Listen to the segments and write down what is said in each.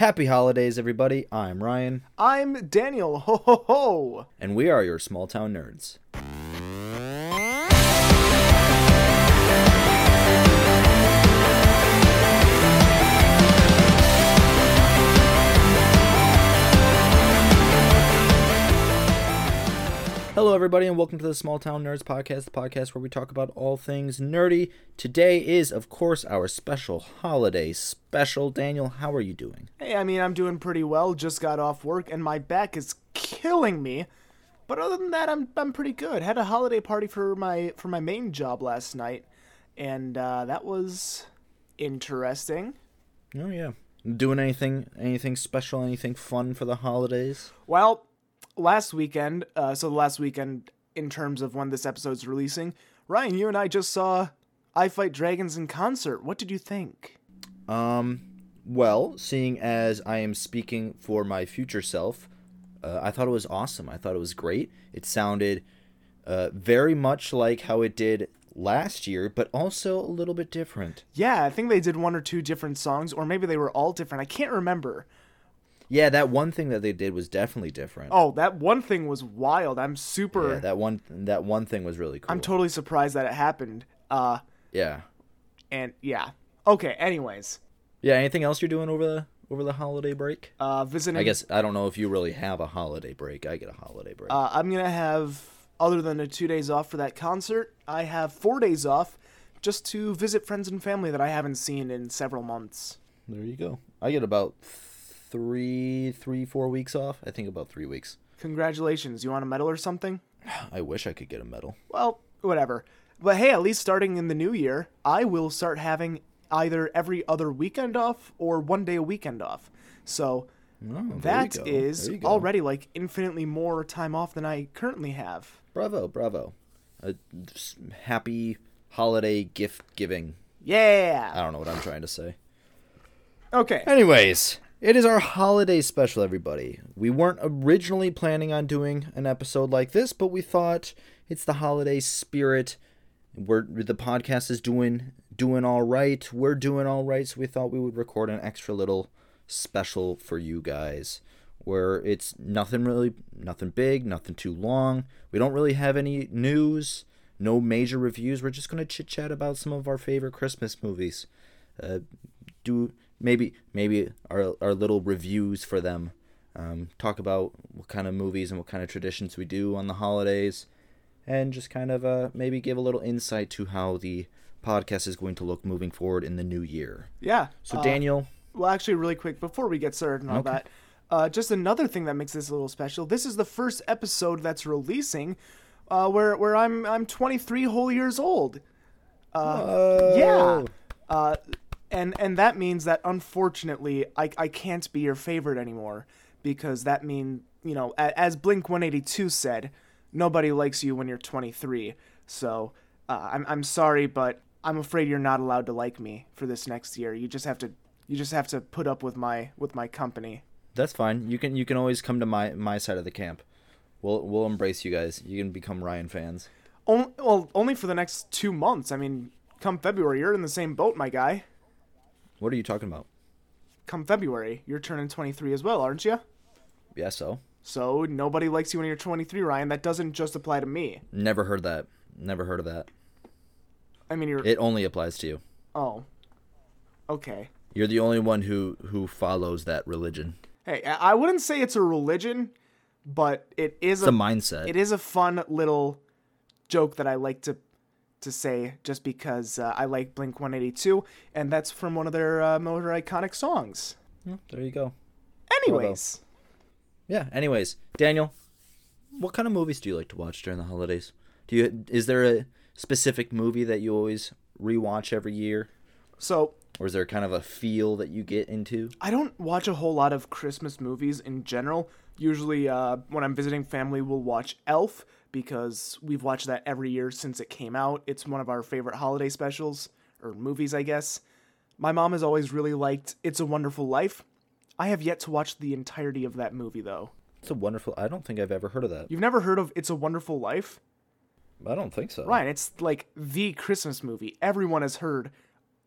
Happy holidays, everybody. I'm Ryan, I'm Daniel. Ho ho ho. and we are your small town nerds. Hello, everybody, and welcome to the Small Town Nerds Podcast, the podcast where we talk about all things nerdy. Today is, of course, our special holiday special. Daniel, how are you doing? Hey, I mean, I'm doing pretty well. Just got off work and my back is killing me. But other than that, I'm I'm pretty good. Had a holiday party for my for my main job last night, and uh, that was interesting. Oh yeah. Doing anything anything special, anything fun for the holidays? Well, last weekend, uh, so the last weekend in terms of when this episode's releasing, Ryan, you and I just saw I Fight Dragons in concert. What did you think? Um well, seeing as I am speaking for my future self, uh, I thought it was awesome. I thought it was great. It sounded uh, very much like how it did last year, but also a little bit different. Yeah, I think they did one or two different songs, or maybe they were all different. I can't remember. Yeah, that one thing that they did was definitely different. Oh, that one thing was wild. I'm super. yeah, that one that one thing was really cool. I'm totally surprised that it happened. Uh, yeah. and yeah. Okay. Anyways, Yeah, anything else you're doing over the over the holiday break? uh, visiting. I guess I don't know if you really have a holiday break. I get a holiday break. Uh, I'm gonna have, other than the two days off for that concert, I have four days off, just to visit friends and family that I haven't seen in several months. There you go. I get about three, three, four weeks off. I think about three weeks. Congratulations. You want a medal or something? I wish I could get a medal. Well, whatever. But hey, at least starting in the new year, I will start having either every other weekend off or one day a weekend off. So Oh, that is There you go. already like infinitely more time off than I currently have. bravo, bravo. A happy holiday gift giving. Yeah. I don't know what I'm trying to say. Okay. Anyways, it is our holiday special, everybody. We weren't originally planning on doing an episode like this, but we thought it's the holiday spirit. We're the podcast is doing doing all right. We're doing all right, so we thought we would record an extra little special for you guys, where it's nothing really, nothing big, nothing too long. We don't really have any news, no major reviews. We're just gonna chit chat about some of our favorite Christmas movies. Uh, do maybe maybe our our little reviews for them. Um, talk about what kind of movies and what kind of traditions we do on the holidays, and just kind of uh, maybe give a little insight to how the podcast is going to look moving forward in the new year. Yeah. So uh, Daniel, Well, actually, really quick before we get started and all Okay. that, uh, just another thing that makes this a little special. This is the first episode that's releasing, uh, where where I'm I'm 23 whole years old. uh, Yeah. And and that means that unfortunately I I can't be your favorite anymore because that mean you know a- as Blink 182 said, nobody likes you when you're 23. So uh, I'm I'm sorry, but I'm afraid you're not allowed to like me for this next year. You just have to you just have to put up with my with my company. that's fine. You can you can always come to my my side of the camp. We'll we'll embrace you guys. You can become Ryan fans. On, well, only for the next two months. I mean, come February, you're in the same boat, my guy. What are you talking about? Come February, you're turning 23 as well, aren't you? Yeah, so So nobody likes you when you're 23, Ryan. That doesn't just apply to me. never heard that. Never heard of that. I mean, you're. It only applies to you. oh. Okay. You're the only one who who follows that religion. Hey, I wouldn't say it's a religion, but it is It's a a. mindset. It is a fun little joke that I like to to say just because uh, I like Blink 182, and that's from one of their uh, more iconic songs. Yeah, there you go. Anyways, Yeah. Anyways, Daniel, what kind of movies do you like to watch during the holidays? Do you is there a specific movie that you always rewatch every year, so or is there kind of a feel that you get into? I don't watch a whole lot of Christmas movies in general. Usually, uh, when I'm visiting family, we'll watch Elf because we've watched that every year since it came out. It's one of our favorite holiday specials, or movies, I guess. My mom has always really liked It's a Wonderful Life. I have yet to watch the entirety of that movie, though. It's a wonderful. I don't think I've ever heard of that. You've never heard of It's a Wonderful Life? I don't think so. Ryan, it's like the Christmas movie. Everyone has heard,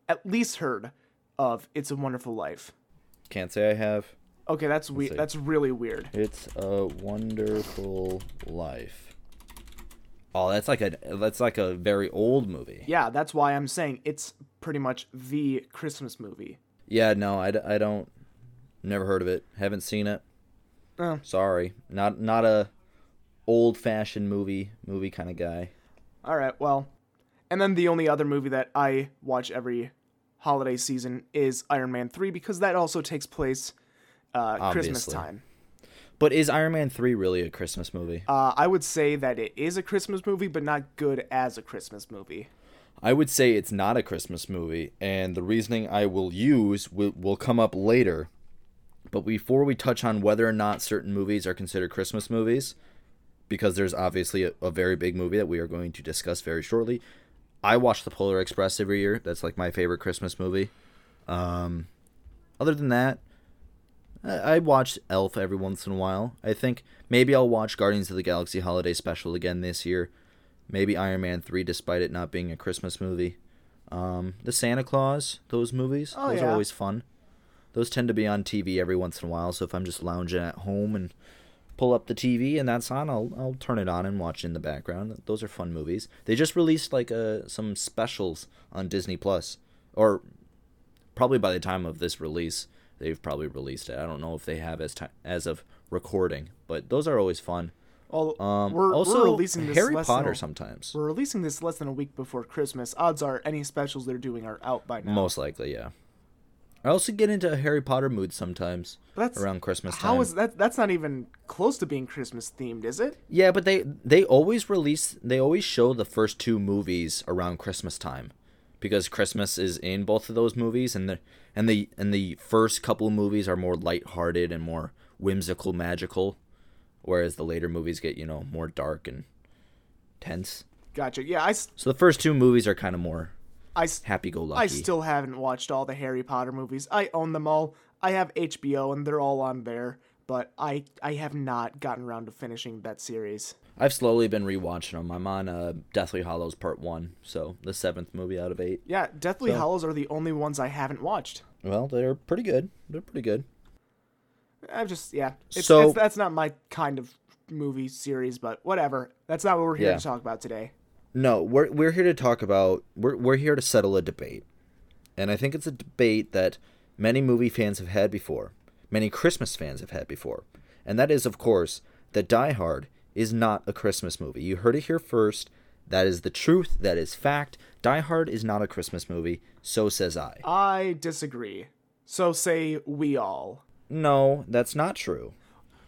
at least heard, of It's a Wonderful Life. Can't say I have. Okay, that's we- that's really weird. It's a Wonderful Life. Oh, that's like a that's like a very old movie. Yeah, that's why I'm saying it's pretty much the Christmas movie. Yeah, no, I, I don't. Never heard of it. Haven't seen it. Oh. Sorry, not not a old fashioned movie movie kind of guy. All right, well, and then the only other movie that I watch every holiday season is Iron Man 3 because that also takes place uh, Christmas time. But is Iron Man three really a Christmas movie? Uh, I would say that it is a Christmas movie, but not good as a Christmas movie. I would say it's not a Christmas movie, and the reasoning I will use will, will come up later. But before we touch on whether or not certain movies are considered Christmas movies, because there's obviously a, a very big movie that we are going to discuss very shortly, I watch The Polar Express every year. That's like my favorite Christmas movie. Um, other than that, I, I watch Elf every once in a while. I think maybe I'll watch Guardians of the Galaxy Holiday Special again this year maybe Iron Man 3 despite it not being a Christmas movie. Um, the Santa Claus, those movies, Oh, those yeah. are always fun. Those tend to be on TV every once in a while, so if I'm just lounging at home and pull up the TV and that's on, I'll I'll turn it on and watch it in the background. Those are fun movies. They just released like uh, some specials on Disney Plus or probably by the time of this release, they've probably released it. I don't know if they have as ti as of recording, but those are always fun. Um, we're, also, we're releasing this Harry Potter a- sometimes. We're releasing this less than a week before Christmas. Odds are any specials they're doing are out by now. Most likely, yeah. I also get into a Harry Potter mood sometimes That's around Christmas time. How is that? That's not even close to being Christmas themed, is it? Yeah, but they they always release they always show the first two movies around Christmas time. Because Christmas is in both of those movies and the and the and the first couple of movies are more lighthearted and more whimsical, magical, whereas the later movies get, you know, more dark and tense. Gotcha. Yeah, I, So the first two movies are kind of more I, happy go lucky. I still haven't watched all the Harry Potter movies. I own them all. I have HBO and they're all on there, but I I have not gotten around to finishing that series. I've slowly been rewatching them. I'm on uh, Deathly Hallows Part One, so the seventh movie out of eight. Yeah, Deathly So- Hallows are the only ones I haven't watched. Well, they're pretty good. They're pretty good. I'm just yeah. It's, So- it's, that's not my kind of movie series, but whatever. That's not what we're here Yeah. to talk about today. No, we're we're here to talk about we're we're here to settle a debate, and I think it's a debate that many movie fans have had before, many Christmas fans have had before, and that is, of course, that Die Hard is not a Christmas movie. You heard it here first. That is the truth. That is fact. Die Hard is not a Christmas movie. So says I. I disagree. So say we all. No, that's not true.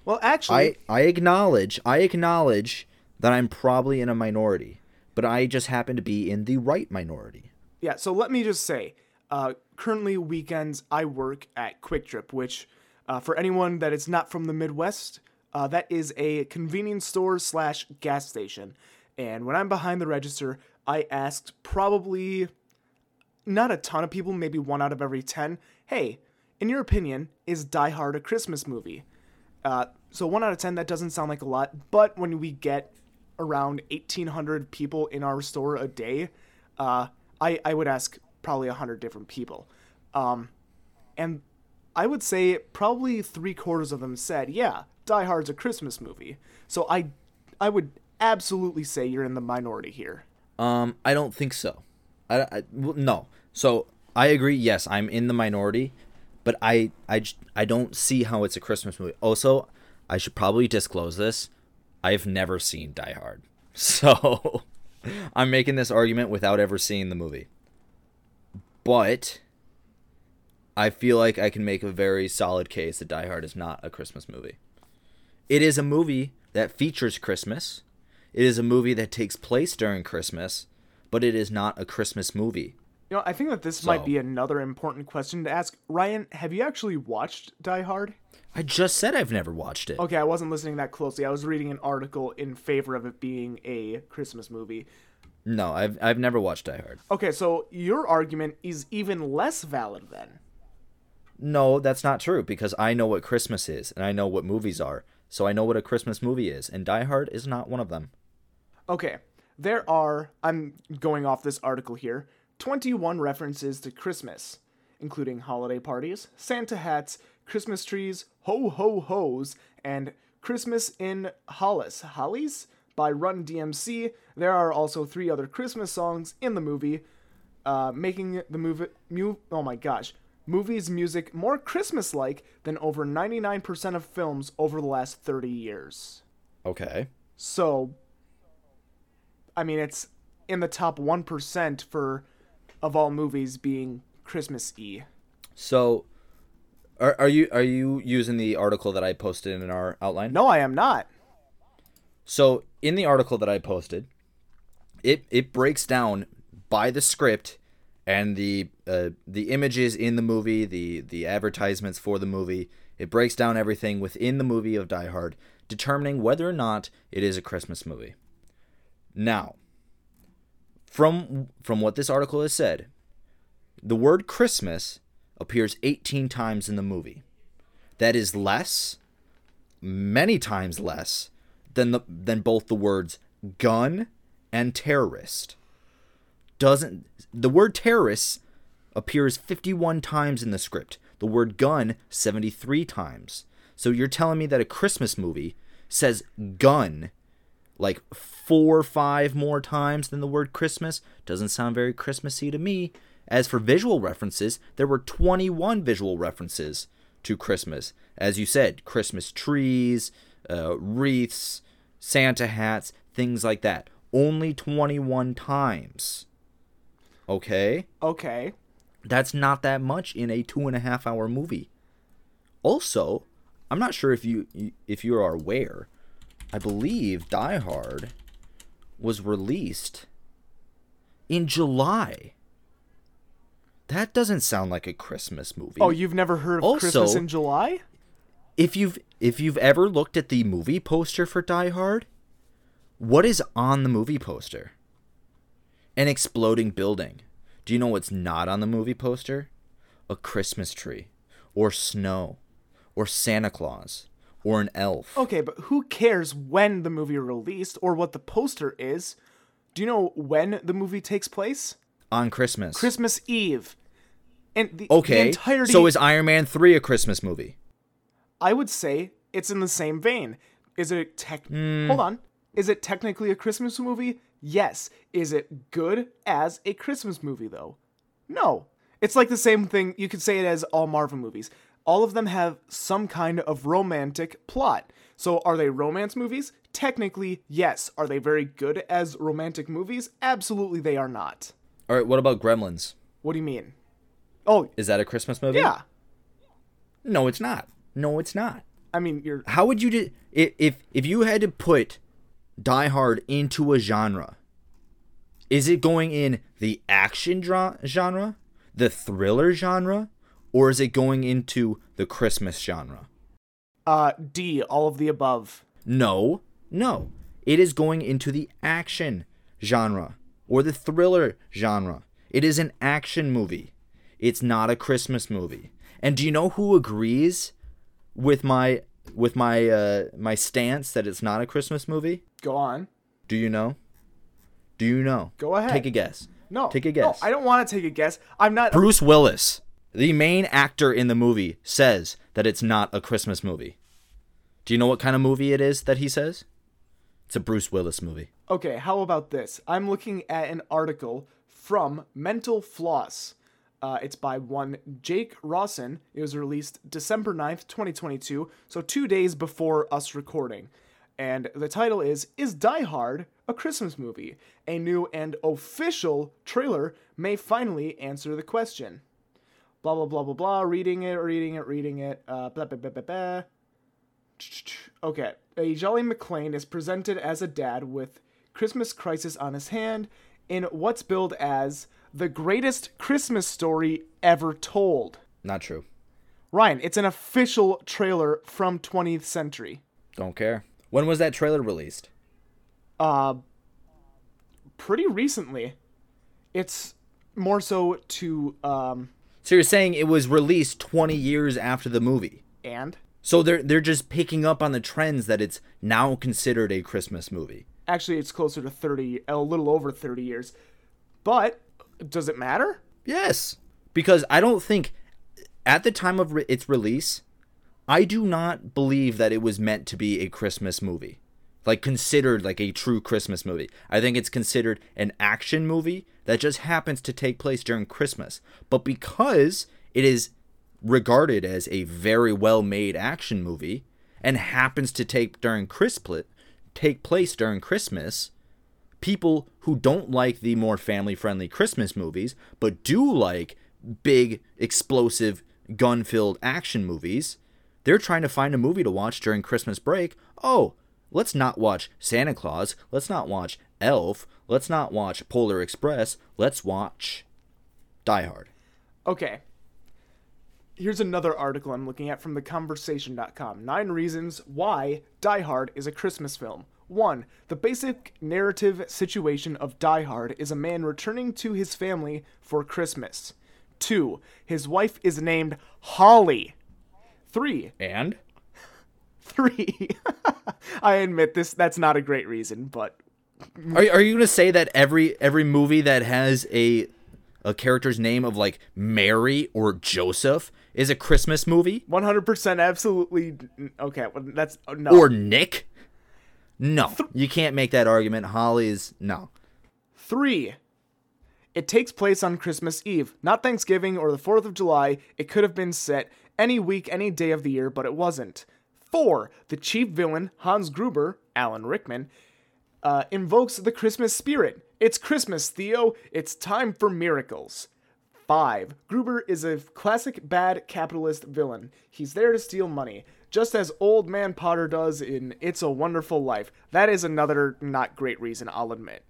Well, actually, I I acknowledge I acknowledge that I'm probably in a minority, but I just happen to be in the right minority. Yeah, so let me just say, uh, currently weekends I work at QuikTrip, which, uh, for anyone that is not from the Midwest, uh, that is a convenience store slash gas station. And when I'm behind the register, I asked probably not a ton of people, maybe one out of every ten, hey, in your opinion, is Die Hard a Christmas movie? Uh, so one out of ten, that doesn't sound like a lot, but when we get around 1,800 people in our store a day, uh, I, I would ask probably 100 different people. Um, and I would say probably three quarters of them said, yeah, Die Hard's a Christmas movie. So I, I would absolutely say you're in the minority here. Um, I don't think so. I, I well, no. So I agree. Yes, I'm in the minority, but I, I, I don't see how it's a Christmas movie. Also, I should probably disclose this. I've never seen Die Hard, so I'm making this argument without ever seeing the movie. But I feel like I can make a very solid case that Die Hard is not a Christmas movie. It is a movie that features Christmas. It is a movie that takes place during Christmas, but it is not a Christmas movie. You know, I think that this might be another important question to ask. Ryan, have you actually watched Die Hard? I just said I've never watched it. Okay, I wasn't listening that closely. I was reading an article in favor of it being a Christmas movie. No, I've I've never watched Die Hard. Okay, so your argument is even less valid then. No, that's not true because I know what Christmas is and I know what movies are. So I know what a Christmas movie is, and Die Hard is not one of them. Okay, there are, I'm going off this article here, 21 references to Christmas. including holiday parties, Santa hats, Christmas trees, ho ho ho's, and Christmas in Hollis. Hollies? By Run DMC. There are also three other Christmas songs in the movie, uh, making the movie. Mu- oh my gosh. Movie's music more Christmas like than over 99% of films over the last 30 years. Okay. So, I mean, it's in the top 1% for of all movies being Christmas E. So, are, are you are you using the article that I posted in our outline? No, I am not. So in the article that I posted, it it breaks down by the script and the uh, the images in the movie, the the advertisements for the movie. It breaks down everything within the movie of Die Hard, determining whether or not it is a Christmas movie. Now, from from what this article has said, the word Christmas appears 18 times in the movie. That is less, many times less than the than both the words gun and terrorist. Doesn't the word terrorists appears 51 times in the script. The word gun 73 times. So you're telling me that a Christmas movie says gun like four or five more times than the word Christmas? Doesn't sound very Christmassy to me. As for visual references, there were 21 visual references to Christmas. As you said, Christmas trees, uh, wreaths, Santa hats, things like that. Only 21 times. Okay? Okay. That's not that much in a two and a half hour movie. Also, I'm not sure if you if you are aware, I believe Die Hard was released in July. That doesn't sound like a Christmas movie. Oh, you've never heard of Also- Christmas in July? if you've if you've ever looked at the movie poster for Die Hard, what is on the movie poster? An exploding building. Do you know what's not on the movie poster? A Christmas tree, or snow, or Santa Claus, or an elf. Okay, but who cares when the movie released or what the poster is? Do you know when the movie takes place? On Christmas. Christmas Eve. And the, the okay. entirety So is Iron Man 3 a Christmas movie? I would say it's in the same vein. Is it tech? Hmm. Hold on. Is it technically a Christmas movie? Yes. Is it good as a Christmas movie though? No. It's like the same thing. You could say it as all Marvel movies. All of them have some kind of romantic plot. So are they romance movies? Technically, yes. Are they very good as romantic movies? Absolutely, they are not. All right, what about Gremlins? What do you mean? Oh, Is that a Christmas movie? yeah. No, it's not. No, it's not. I mean, you're how would you do if if if you had to put Die Hard into a genre? Is it going in the action dra- genre, the thriller genre, or is it going into the Christmas genre? uh D, all of the above. No, no. It is going into the action genre or the thriller genre. It is an action movie. It's not a Christmas movie. And do you know who agrees with my with my uh my stance that it's not a Christmas movie? Go on. Do you know? Do you know? Go ahead. Take a guess. No. Take a guess. No, I don't want to take a guess. I'm not. Bruce Willis, the main actor in the movie, says that it's not a Christmas movie. Do you know what kind of movie it is that he says? It's a Bruce Willis movie. Okay, how about this? I'm looking at an article from Mental Floss. Uh, it's by one Jake Rossen. It was released December 9th, 2022, so two days before us recording. And the title is Is Die Hard a Christmas Movie? A new and official trailer may finally answer the question. Blah, blah, blah, blah, blah. Reading it, reading it, reading it. Uh, blah, blah, blah, blah, blah. Okay, a Jolly McClane is presented as a dad with Christmas Crisis on his hand in what's billed as the greatest Christmas story ever told. Not true. Ryan, it's an official trailer from 20th Century. Don't care. When was that trailer released? Uh, pretty recently. It's more so to um So you're saying it was released 20 years after the movie. and So they're they're just picking up on the trends that it's now considered a Christmas movie. actually it's closer to 30 a little over 30 years. But does it matter? Yes. because I don't think at the time of re- its release, I do not believe that it was meant to be a Christmas movie. Like considered like a true Christmas movie. I think it's considered an action movie that just happens to take place during Christmas. But because it is regarded as a very well-made action movie and happens to take during Christmas take place during Christmas, people who don't like the more family-friendly Christmas movies but do like big explosive gun-filled action movies, they're trying to find a movie to watch during Christmas break. Oh, let's not watch Santa Claus. Let's not watch Elf. Let's not watch Polar Express. Let's watch Die Hard. Okay. Here's another article I'm looking at from theconversation.com. Nine reasons why Die Hard is a Christmas film. 1. The basic narrative situation of Die Hard is a man returning to his family for Christmas. 2. His wife is named Holly. 3. And? 3. I admit this that's not a great reason, but Are, are you gonna say that every every movie that has a a character's name of like Mary or Joseph is a Christmas movie 100% absolutely okay, well, that's uh, no. or Nick? No, you can't make that argument. Holly's no. 3. It takes place on Christmas Eve, not Thanksgiving or the 4th of July. It could have been set any week, any day of the year, but it wasn't. 4. The chief villain, Hans Gruber, Alan Rickman, uh, invokes the Christmas spirit. It's Christmas, Theo. It's time for miracles. 5. Gruber is a classic bad capitalist villain. He's there to steal money, just as Old Man Potter does in It's a Wonderful Life. That is another not great reason, I'll admit.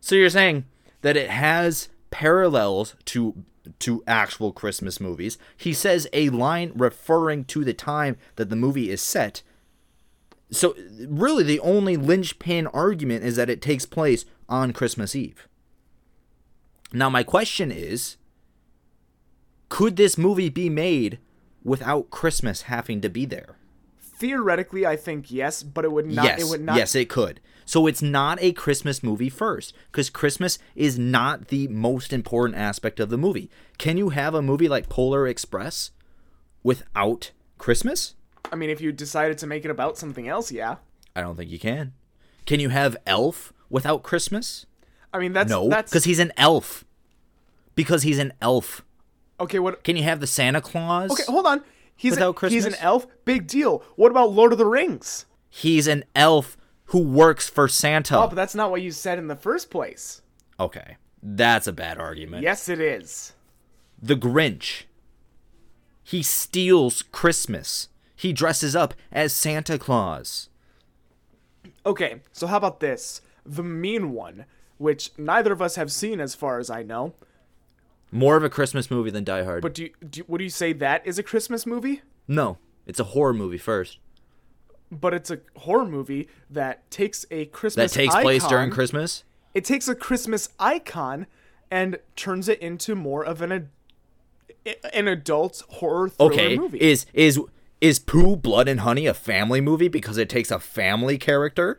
So you're saying that it has parallels to to actual Christmas movies. He says a line referring to the time that the movie is set. So really the only linchpin argument is that it takes place on Christmas Eve. Now my question is could this movie be made without Christmas having to be there? Theoretically, I think yes, but it would not. yes, It would not. yes, it could. So it's not a Christmas movie first, because Christmas is not the most important aspect of the movie. Can you have a movie like Polar Express without Christmas? I mean, if you decided to make it about something else, yeah. I don't think you can. Can you have Elf without Christmas? I mean, that's No, because he's an elf. Because he's an elf. Okay. What? Can you have the Santa Claus? Okay, hold on. He's a, he's an elf. Big deal. What about Lord of the Rings? He's an elf who works for Santa. Oh, but that's not what you said in the first place. okay, that's a bad argument. Yes, it is. the Grinch. He steals Christmas. He dresses up as Santa Claus. Okay, so how about this? The Mean One, which neither of us have seen as far as I know. More of a Christmas movie than Die Hard. But do you, do you, would you say that is a Christmas movie? no, it's a horror movie first. But it's a horror movie that takes a Christmas That takes place during Christmas. it takes a Christmas icon and turns it into more of an an adult horror thriller Okay, movie. is is is Pooh Blood and Honey a family movie because it takes a family character?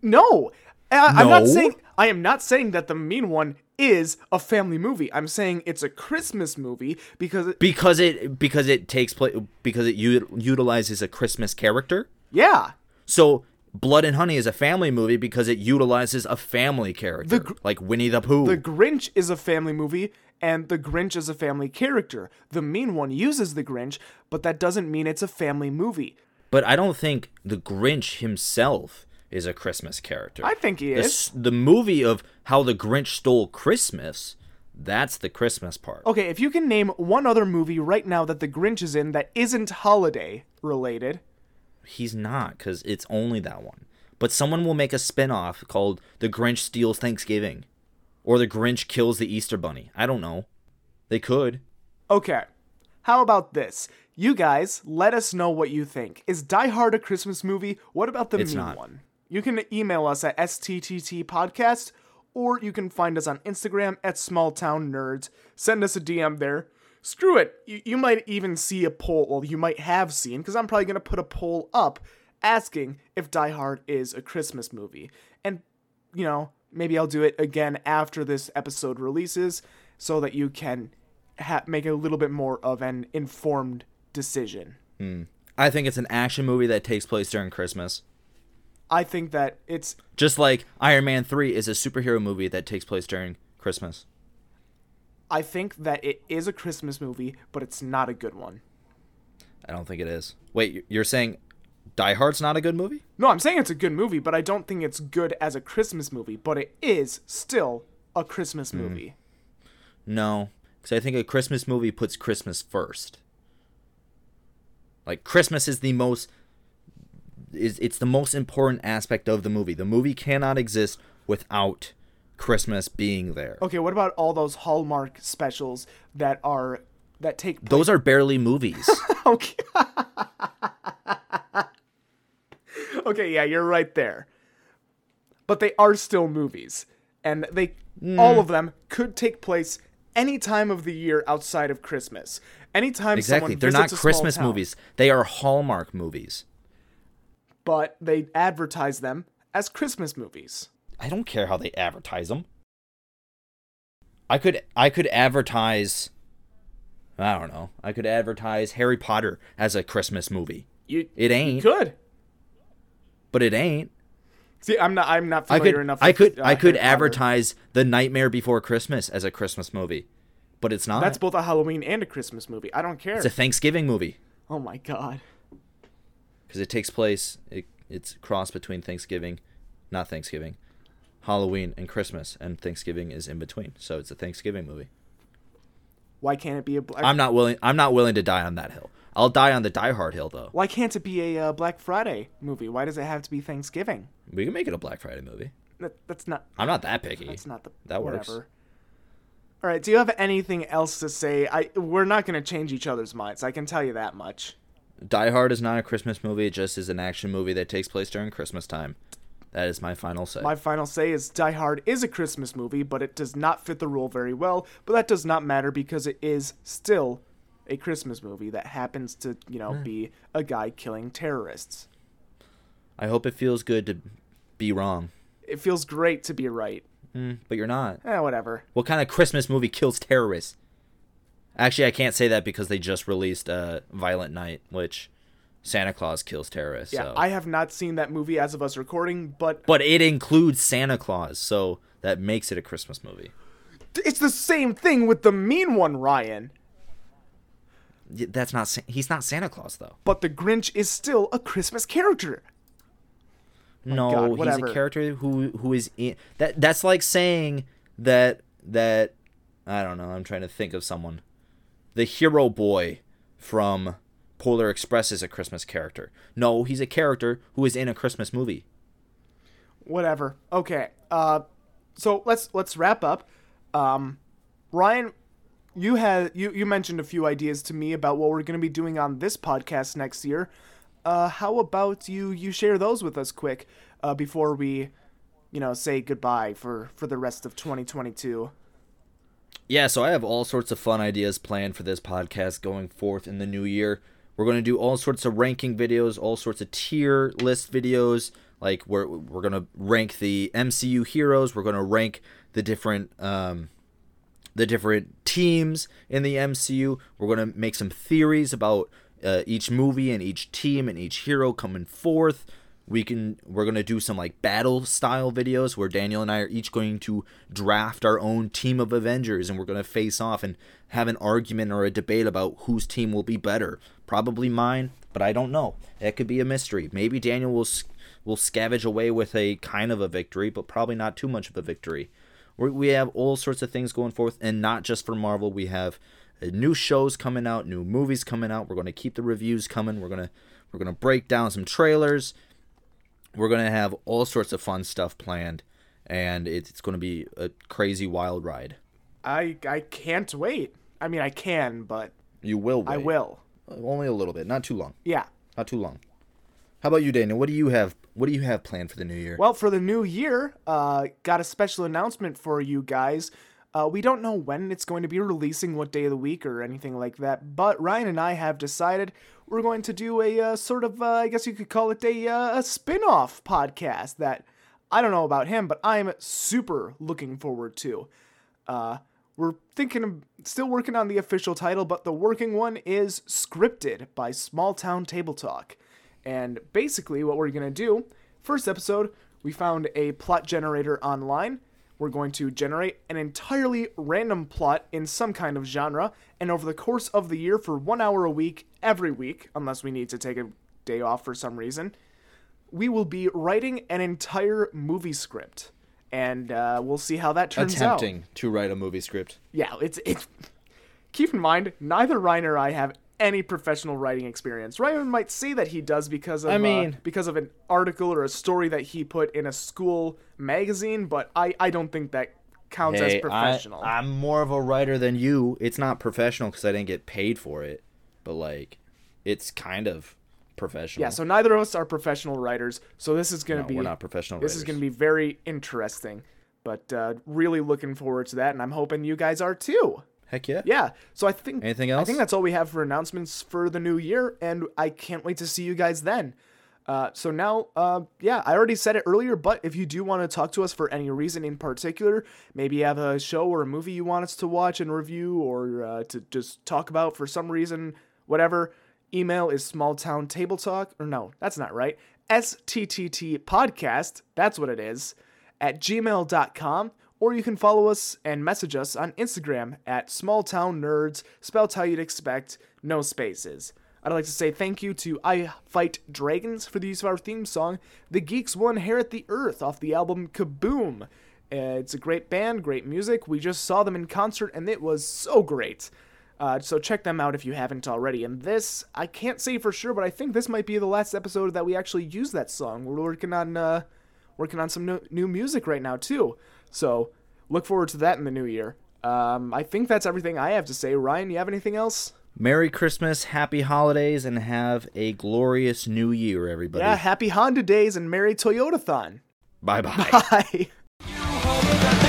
no, I, I'm not saying I am not saying that the Mean One is a family movie. I'm saying it's a Christmas movie because it, Because it because it takes place because it u- utilizes a Christmas character. yeah, So Blood and Honey is a family movie because it utilizes a family character, gr- like Winnie the Pooh. the Grinch is a family movie and the Grinch is a family character. The Mean One uses the Grinch, but that doesn't mean it's a family movie. But I don't think the Grinch himself is a Christmas character. I think he the, is. the movie of how the Grinch stole Christmas, that's the Christmas part. Okay, if you can name one other movie right now that the Grinch is in that isn't holiday related, He's not, because it's only that one. But someone will make a spin off called The Grinch Steals Thanksgiving. Or The Grinch Kills the Easter Bunny. I don't know. They could. Okay. How about this? You guys, let us know what you think. Is Die Hard a Christmas movie? What about the It's mean not. one? You can email us at STTT Podcast, or you can find us on Instagram at Smalltown Nerds. Send us a DM there. Screw it. You, you might even see a poll. Well, you might have seen, because I'm probably going to put a poll up asking if Die Hard is a Christmas movie. And, you know, maybe I'll do it again after this episode releases so that you can ha- make a little bit more of an informed decision. Hmm. I think it's an action movie that takes place during Christmas. I think that it's Just like Iron Man 3 is a superhero movie that takes place during Christmas. I think that it is a Christmas movie, but it's not a good one. I don't think it is. Wait, you're saying Die Hard's not a good movie? No, I'm saying it's a good movie, but I don't think it's good as a Christmas movie, but it is still a Christmas hmm. movie. No, because I think a Christmas movie puts Christmas first. Like Christmas is the most is it's the most important aspect of the movie. The movie cannot exist without Christmas being there. Okay, what about all those Hallmark specials that are that take place Those are barely movies. Okay. okay, yeah, you're right there. But they are still movies, and they all of hmm. them could take place any time of the year outside of Christmas. Anytime exactly. They're not Christmas movies. They are Hallmark movies. But they advertise them as Christmas movies. I don't care how they advertise them. I could I could advertise I don't know. I could advertise Harry Potter as a Christmas movie. You It ain't, could but it ain't. see. I'm not. I'm not I familiar could enough. I could uh, I could Harry Potter. advertise The Nightmare Before Christmas as a Christmas movie. But it's not. That's both a Halloween and a Christmas movie. I don't care. it's a Thanksgiving movie oh my god. Because it takes place it, it's cross between Thanksgiving, not Thanksgiving, Halloween and Christmas and Thanksgiving is in between. So it's a Thanksgiving movie. Why can't it be a black? I'm not willing I'm not willing to die on that hill. I'll die on the Die Hard hill though. Why can't it be a uh, Black Friday movie? Why does it have to be Thanksgiving? We can make it a Black Friday movie. That, that's not. I'm not that picky. That's not the. That works. All right. Do you have anything else to say? I we're not going to change each other's minds. I can tell you that much. Die Hard is not a Christmas movie, it just is an action movie that takes place during Christmas time. That is my final say. My final say is Die Hard is a Christmas movie, but it does not fit the rule very well. But that does not matter because it is still a Christmas movie that happens to, you know, be a guy killing terrorists. I hope it feels good to be wrong. It feels great to be right. Mm, but you're not. Eh, whatever. What kind of Christmas movie kills terrorists? Actually, I can't say that because they just released uh, Violent Night, which Santa Claus kills terrorists. Yeah, so. I have not seen that movie as of us recording, but But it includes Santa Claus, so that makes it a Christmas movie. it's the same thing with the mean one, Ryan. That's not. He's not Santa Claus though. But the Grinch is still a Christmas character. No, God, he's a character who who is in that. That's like saying that that I don't know. I'm trying to think of someone. The hero boy from Polar Express is a Christmas character. No, he's a character who is in a Christmas movie. Whatever. Okay. Uh, so let's let's wrap up. Um, Ryan, you had you you mentioned a few ideas to me about what we're going to be doing on this podcast next year. Uh, how about you you share those with us quick uh, before we, you know, say goodbye for for the rest of 2022. Yeah, so I have all sorts of fun ideas planned for this podcast going forth in the new year. We're going to do all sorts of ranking videos, all sorts of tier list videos. Like we're we're going to rank the MCU heroes. We're going to rank the different um, the different teams in the MCU. We're going to make some theories about uh, each movie and each team and each hero coming forth. We can we're going to do some like battle style videos where Daniel and I are each going to draft our own team of Avengers and we're going to face off and have an argument or a debate about whose team will be better. Probably mine, but I don't know. It could be a mystery. Maybe Daniel will will scavenge away with a kind of a victory, but probably not too much of a victory. we we have all sorts of things going forth, and not just for Marvel. We have uh, new shows coming out, new movies coming out. We're going to keep the reviews coming. We're gonna we're gonna break down some trailers. We're gonna have all sorts of fun stuff planned, and it's, it's going to be a crazy wild ride. I I can't wait. I mean, I can, but You will. I will. Only a little bit, not too long. Yeah. Not too long. How about you, Daniel? What do you have? What do you have planned for the new year? Well, for the new year, uh, got a special announcement for you guys. Uh, we don't know when it's going to be releasing, what day of the week, or anything like that. But Ryan and I have decided we're going to do a uh, sort of, uh, I guess you could call it a, uh, a spin off podcast that I don't know about him, but I'm super looking forward to. Uh, we're thinking of still working on the official title, but the working one is Scripted by Small Town Table Talk. And basically, what we're going to do, first episode, we found a plot generator online. We're going to generate an entirely random plot in some kind of genre, and over the course of the year, for one hour a week, every week, unless we need to take a day off for some reason, we will be writing an entire movie script. And uh, we'll see how that turns out Attempting to write a movie script. yeah, it's it's. Keep in mind, neither Ryan or I have any professional writing experience. Ryan might say that he does because of I uh, mean- because of an article or a story that he put in a school magazine, but I I don't think that counts as professional. I, I'm more of a writer than you. It's not professional because I didn't get paid for it, but like, it's kind of professional. yeah, so neither of us are professional writers, so this is going to No, be we're not professional This is going to be very interesting, but uh, really looking forward to that, and I'm hoping you guys are too. heck yeah. Yeah, so I think Anything else? I think that's all we have for announcements for the new year, and I can't wait to see you guys then. Uh, so now, uh, yeah, I already said it earlier, but if you do want to talk to us for any reason in particular, maybe you have a show or a movie you want us to watch and review, or uh, to just talk about for some reason, whatever, email is smalltowntabletalk, or no, that's not right, STTT podcast, that's what it is, at gmail.com, or you can follow us and message us on Instagram at smalltownnerds, spelled how you'd expect, no spaces. I'd like to say thank you to I Fight Dragons for the use of our theme song, The Geeks Will Inherit the Earth, off the album Kaboom. Uh, it's a great band, great music. We just saw them in concert and it was so great. Uh, so check them out if you haven't already. And this, I can't say for sure, but I think this might be the last episode that we actually use that song. We're working on uh, working on some new, new music right now too. So look forward to that in the new year. Um, I think that's everything I have to say. Ryan, you have anything else? Merry Christmas, happy holidays, and have a glorious new year, everybody. Yeah, happy Honda days and Merry Toyotathon. Bye bye bye.